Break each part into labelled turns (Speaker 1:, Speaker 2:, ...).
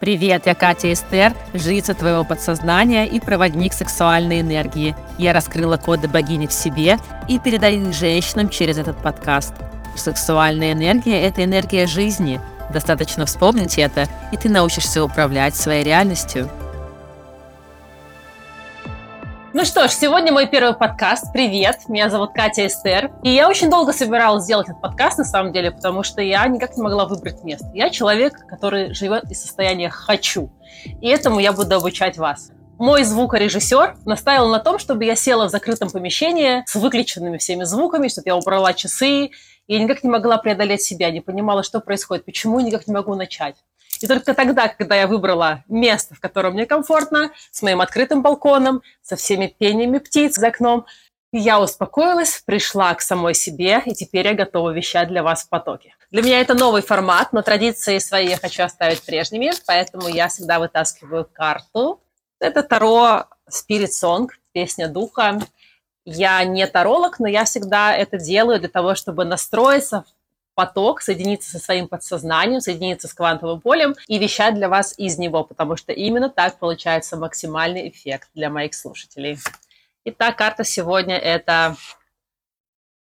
Speaker 1: Привет, я Катя Эстер, жрица твоего подсознания и проводник сексуальной энергии. Я раскрыла коды богини в себе и передаю их женщинам через этот подкаст. Сексуальная энергия – это энергия жизни. Достаточно вспомнить это, и ты научишься управлять своей реальностью.
Speaker 2: Ну что ж, сегодня мой первый подкаст. Привет, меня зовут Катя Эстер. И я очень долго собиралась сделать этот подкаст, на самом деле, потому что я никак не могла выбрать место. Я человек, который живет из состояния «хочу». И этому я буду обучать вас. Мой звукорежиссер настаивал на том, чтобы я села в закрытом помещении с выключенными всеми звуками, чтобы я убрала часы. Я никак не могла преодолеть себя, не понимала, что происходит, почему никак не могу начать. И только тогда, когда я выбрала место, в котором мне комфортно, с моим открытым балконом, со всеми пениями птиц за окном, я успокоилась, пришла к самой себе, и теперь я готова вещать для вас в потоке. Для меня это новый формат, но традиции свои я хочу оставить прежними, поэтому я всегда вытаскиваю карту. Это Таро Spirit Song, песня духа. Я не таролог, но я всегда это делаю для того, чтобы настроиться поток, соединиться со своим подсознанием, соединиться с квантовым полем и вещать для вас из него, потому что именно так получается максимальный эффект для моих слушателей. Итак, карта сегодня – это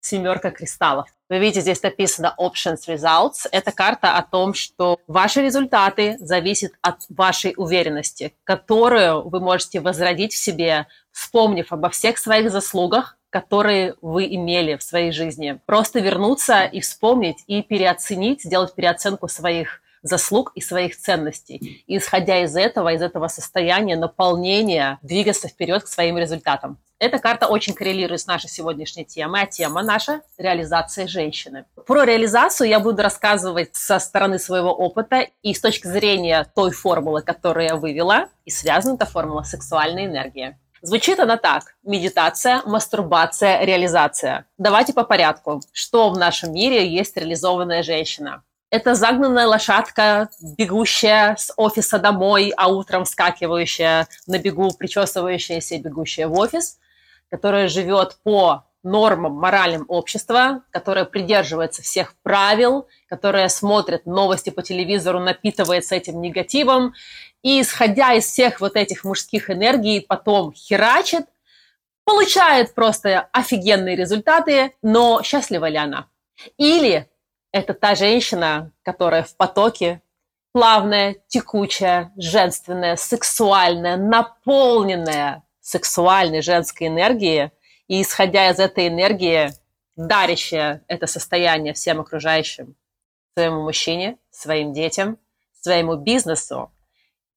Speaker 2: семерка кристаллов. Вы видите, здесь написано Options Results. Это карта о том, что ваши результаты зависят от вашей уверенности, которую вы можете возродить в себе, вспомнив обо всех своих заслугах, которые вы имели в своей жизни. Просто вернуться и вспомнить, и переоценить, сделать переоценку своих заслуг и своих ценностей. И исходя из этого, из этого состояния наполнения, двигаться вперед к своим результатам. Эта карта очень коррелирует с нашей сегодняшней темой, а тема наша – реализация женщины. Про реализацию я буду рассказывать со стороны своего опыта и с точки зрения той формулы, которую я вывела, и связана эта формула сексуальной энергии. Звучит она так. Медитация, мастурбация, реализация. Давайте по порядку. Что в нашем мире есть реализованная женщина? Это загнанная лошадка, бегущая с офиса домой, а утром вскакивающая на бегу, причесывающаяся и бегущая в офис, которая живет по нормам моральным общества, которая придерживается всех правил, которая смотрит новости по телевизору, напитывается этим негативом и, исходя из всех вот этих мужских энергий, потом херачит, получает просто офигенные результаты, но счастлива ли она? Или это та женщина, которая в потоке, плавная, текучая, женственная, сексуальная, наполненная сексуальной женской энергией, и исходя из этой энергии, дарящая это состояние всем окружающим, своему мужчине, своим детям, своему бизнесу,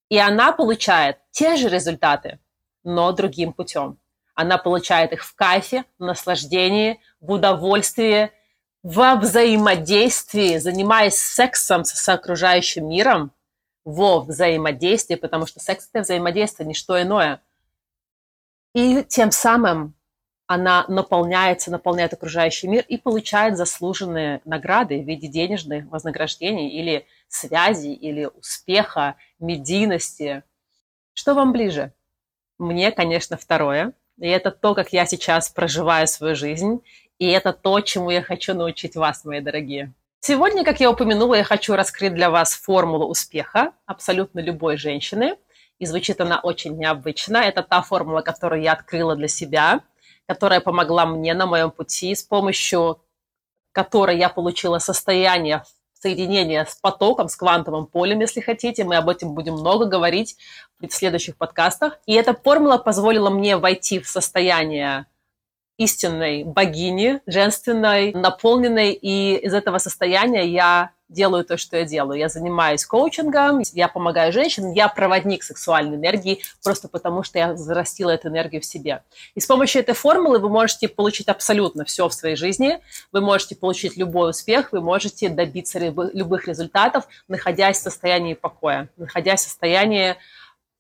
Speaker 2: и она получает те же результаты, но другим путем. Она получает их в кайфе, в наслаждении, в удовольствии, во взаимодействии, занимаясь сексом с окружающим миром, во взаимодействии, потому что секс – это взаимодействие, не что иное. И тем самым она наполняется, наполняет окружающий мир и получает заслуженные награды в виде денежных вознаграждений или связи, или успеха, медийности. Что вам ближе? Мне, конечно, второе. И это то, как я сейчас проживаю свою жизнь. И это то, чему я хочу научить вас, мои дорогие. Сегодня, как я упомянула, я хочу раскрыть для вас формулу успеха абсолютно любой женщины. И звучит она очень необычно. Это та формула, которую я открыла для себя – которая помогла мне на моем пути, с помощью которой я получила состояние соединения с потоком, с квантовым полем, если хотите. Мы об этом будем много говорить в следующих подкастах. И эта формула позволила мне войти в состояние истинной богини, женственной, наполненной, и из этого состояния я делаю то, что я делаю. Я занимаюсь коучингом, я помогаю женщинам, я проводник сексуальной энергии, просто потому что я взрастила эту энергию в себе. И с помощью этой формулы вы можете получить абсолютно все в своей жизни, вы можете получить любой успех, вы можете добиться любых результатов, находясь в состоянии покоя, находясь в состоянии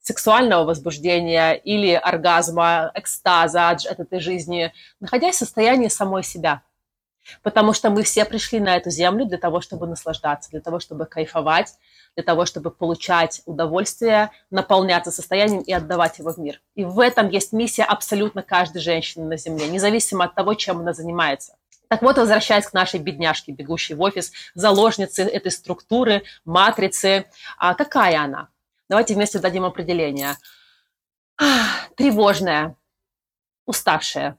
Speaker 2: сексуального возбуждения или оргазма, экстаза от этой жизни, находясь в состоянии самой себя – Потому что мы все пришли на эту землю для того, чтобы наслаждаться, для того, чтобы кайфовать, для того, чтобы получать удовольствие, наполняться состоянием и отдавать его в мир. И в этом есть миссия абсолютно каждой женщины на земле, независимо от того, чем она занимается. Так вот, возвращаясь к нашей бедняжке, бегущей в офис, заложнице этой структуры, матрицы, а какая она? Давайте вместе дадим определение. Тревожная, уставшая,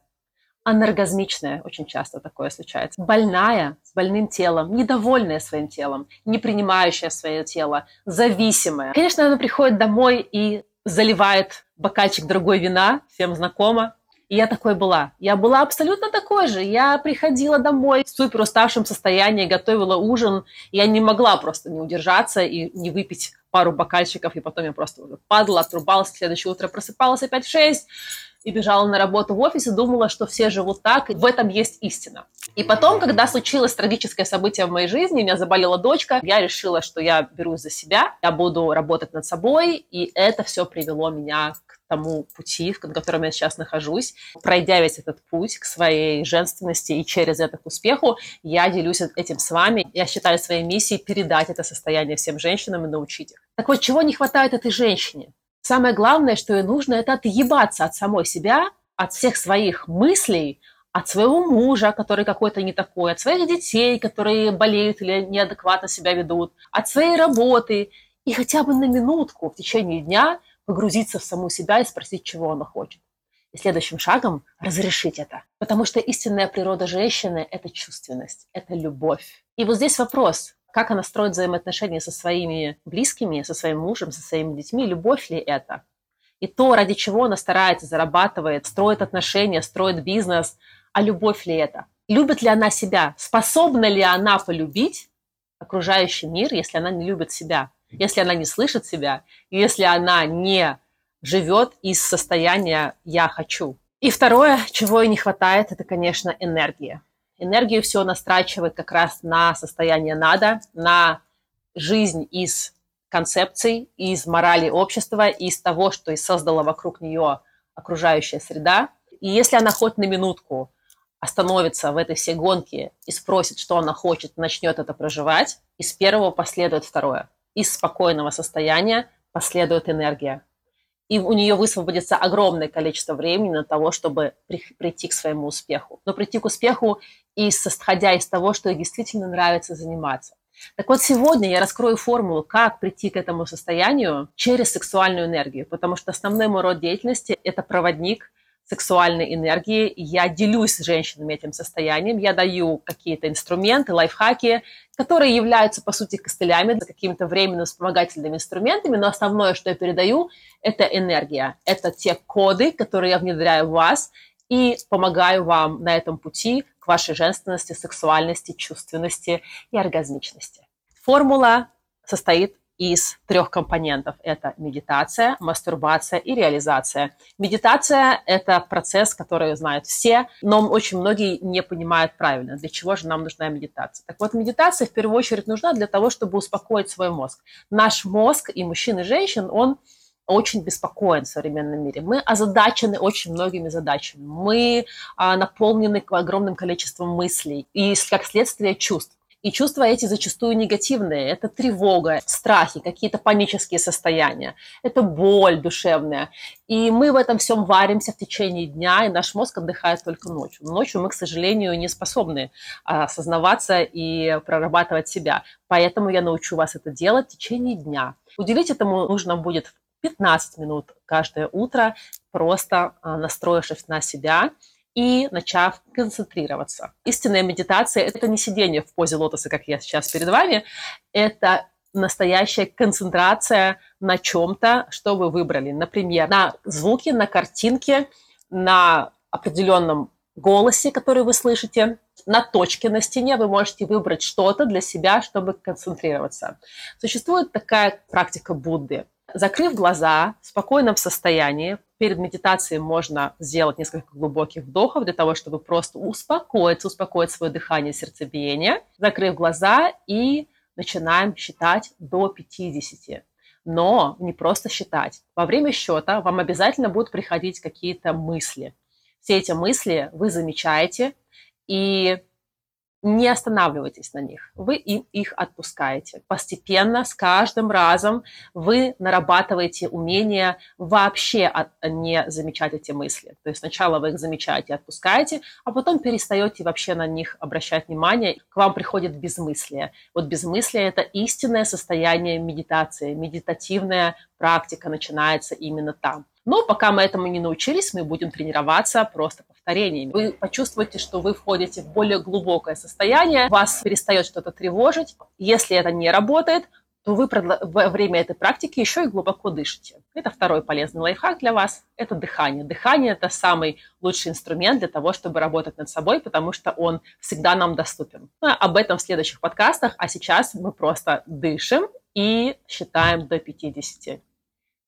Speaker 2: анаргазмичная, очень часто такое случается, больная, с больным телом, недовольная своим телом, не принимающая свое тело, зависимая. Конечно, она приходит домой и заливает бокальчик другой вина, всем знакомо, и я такой была. Я была абсолютно такой же. Я приходила домой в супер уставшем состоянии, готовила ужин. Я не могла просто не удержаться и не выпить пару бокальчиков, и потом я просто уже падала, отрубалась, следующее утро просыпалась опять в 6, и бежала на работу в офис и думала, что все живут так, и в этом есть истина. И потом, когда случилось трагическое событие в моей жизни, у меня заболела дочка, я решила, что я берусь за себя, я буду работать над собой, и это все привело меня к тому пути, на котором я сейчас нахожусь. Пройдя весь этот путь к своей женственности и через это к успеху, я делюсь этим с вами. Я считаю своей миссией передать это состояние всем женщинам и научить их. Так вот, чего не хватает этой женщине? Самое главное, что ей нужно, это отъебаться от самой себя, от всех своих мыслей, от своего мужа, который какой-то не такой, от своих детей, которые болеют или неадекватно себя ведут, от своей работы, и хотя бы на минутку в течение дня погрузиться в саму себя и спросить, чего она хочет. И следующим шагом разрешить это. Потому что истинная природа женщины – это чувственность, это любовь. И вот здесь вопрос, как она строит взаимоотношения со своими близкими, со своим мужем, со своими детьми, любовь ли это? И то, ради чего она старается, зарабатывает, строит отношения, строит бизнес, а любовь ли это? Любит ли она себя? Способна ли она полюбить окружающий мир, если она не любит себя? Если она не слышит себя, если она не живет из состояния «я хочу». И второе, чего ей не хватает, это, конечно, энергия энергию все настрачивает как раз на состояние надо, на жизнь из концепций, из морали общества, из того, что и создала вокруг нее окружающая среда. И если она хоть на минутку остановится в этой всей гонке и спросит, что она хочет, начнет это проживать, из первого последует второе. Из спокойного состояния последует энергия и у нее высвободится огромное количество времени на того, чтобы при, прийти к своему успеху. Но прийти к успеху, исходя из того, что ей действительно нравится заниматься. Так вот, сегодня я раскрою формулу, как прийти к этому состоянию через сексуальную энергию, потому что основной мой род деятельности – это проводник сексуальной энергии. Я делюсь с женщинами этим состоянием, я даю какие-то инструменты, лайфхаки, которые являются, по сути, костылями, какими-то временными вспомогательными инструментами, но основное, что я передаю, это энергия. Это те коды, которые я внедряю в вас и помогаю вам на этом пути к вашей женственности, сексуальности, чувственности и оргазмичности. Формула состоит из трех компонентов. Это медитация, мастурбация и реализация. Медитация – это процесс, который знают все, но очень многие не понимают правильно, для чего же нам нужна медитация. Так вот, медитация в первую очередь нужна для того, чтобы успокоить свой мозг. Наш мозг и мужчин, и женщин, он очень беспокоен в современном мире. Мы озадачены очень многими задачами. Мы а, наполнены огромным количеством мыслей и, как следствие, чувств. И чувства эти зачастую негативные. Это тревога, страхи, какие-то панические состояния. Это боль душевная. И мы в этом всем варимся в течение дня, и наш мозг отдыхает только ночью. Ночью мы, к сожалению, не способны осознаваться и прорабатывать себя. Поэтому я научу вас это делать в течение дня. Уделить этому нужно будет 15 минут каждое утро, просто настроившись на себя – и начав концентрироваться. Истинная медитация – это не сидение в позе лотоса, как я сейчас перед вами, это настоящая концентрация на чем-то, что вы выбрали. Например, на звуке, на картинке, на определенном голосе, который вы слышите, на точке на стене вы можете выбрать что-то для себя, чтобы концентрироваться. Существует такая практика Будды. Закрыв глаза в спокойном состоянии, перед медитацией можно сделать несколько глубоких вдохов для того, чтобы просто успокоиться, успокоить свое дыхание, сердцебиение. Закрыв глаза и начинаем считать до 50. Но не просто считать. Во время счета вам обязательно будут приходить какие-то мысли. Все эти мысли вы замечаете и не останавливайтесь на них, вы им их отпускаете. Постепенно, с каждым разом вы нарабатываете умение вообще не замечать эти мысли. То есть сначала вы их замечаете, отпускаете, а потом перестаете вообще на них обращать внимание. К вам приходит безмыслие. Вот безмыслие – это истинное состояние медитации. Медитативная практика начинается именно там. Но пока мы этому не научились, мы будем тренироваться просто повторениями. Вы почувствуете, что вы входите в более глубокое состояние, вас перестает что-то тревожить. Если это не работает, то вы во время этой практики еще и глубоко дышите. Это второй полезный лайфхак для вас – это дыхание. Дыхание – это самый лучший инструмент для того, чтобы работать над собой, потому что он всегда нам доступен. Об этом в следующих подкастах, а сейчас мы просто дышим и считаем до 50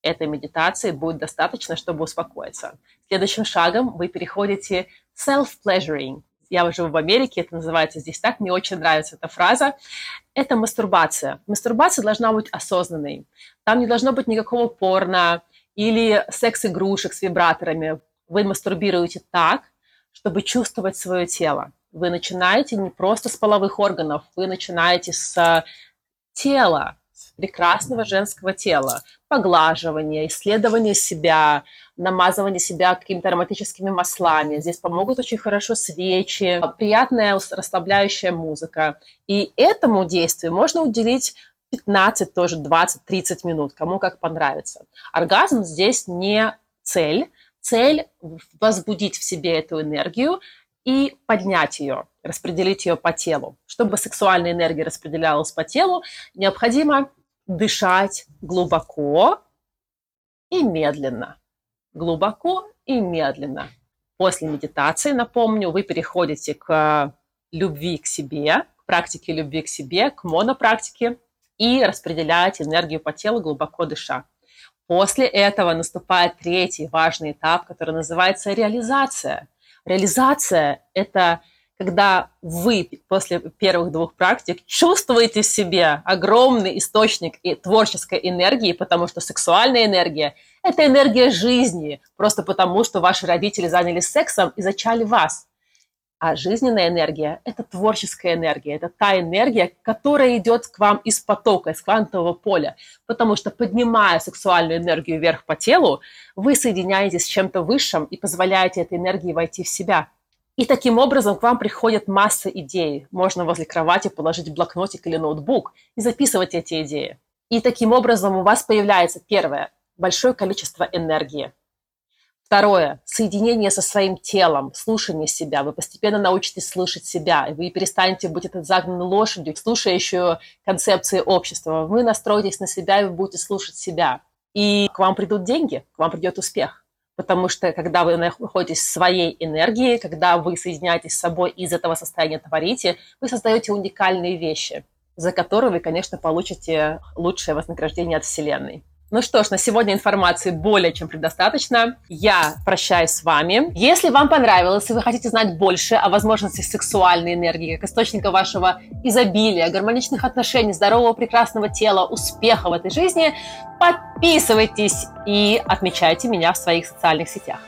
Speaker 2: этой медитации будет достаточно, чтобы успокоиться. Следующим шагом вы переходите self-pleasuring. Я живу в Америке, это называется здесь так, мне очень нравится эта фраза. Это мастурбация. Мастурбация должна быть осознанной. Там не должно быть никакого порно или секс-игрушек с вибраторами. Вы мастурбируете так, чтобы чувствовать свое тело. Вы начинаете не просто с половых органов, вы начинаете с тела, прекрасного женского тела. Поглаживание, исследование себя, намазывание себя какими-то ароматическими маслами. Здесь помогут очень хорошо свечи, приятная расслабляющая музыка. И этому действию можно уделить 15, тоже 20, 30 минут, кому как понравится. Оргазм здесь не цель. Цель – возбудить в себе эту энергию и поднять ее, распределить ее по телу. Чтобы сексуальная энергия распределялась по телу, необходимо дышать глубоко и медленно. Глубоко и медленно. После медитации, напомню, вы переходите к любви к себе, к практике любви к себе, к монопрактике и распределяете энергию по телу, глубоко дыша. После этого наступает третий важный этап, который называется реализация. Реализация – это когда вы после первых двух практик чувствуете в себе огромный источник и творческой энергии, потому что сексуальная энергия – это энергия жизни, просто потому что ваши родители занялись сексом и зачали вас. А жизненная энергия – это творческая энергия, это та энергия, которая идет к вам из потока, из квантового поля. Потому что поднимая сексуальную энергию вверх по телу, вы соединяетесь с чем-то высшим и позволяете этой энергии войти в себя – и таким образом к вам приходит масса идей. Можно возле кровати положить блокнотик или ноутбук и записывать эти идеи. И таким образом у вас появляется, первое, большое количество энергии. Второе, соединение со своим телом, слушание себя. Вы постепенно научитесь слышать себя, и вы перестанете быть этой загнанной лошадью, слушающую концепции общества. Вы настроитесь на себя, и вы будете слушать себя. И к вам придут деньги, к вам придет успех потому что когда вы находитесь в своей энергии, когда вы соединяетесь с собой из этого состояния творите, вы создаете уникальные вещи, за которые вы, конечно, получите лучшее вознаграждение от Вселенной. Ну что ж, на сегодня информации более чем предостаточно. Я прощаюсь с вами. Если вам понравилось и вы хотите знать больше о возможностях сексуальной энергии как источника вашего изобилия, гармоничных отношений, здорового прекрасного тела, успеха в этой жизни, подписывайтесь и отмечайте меня в своих социальных сетях.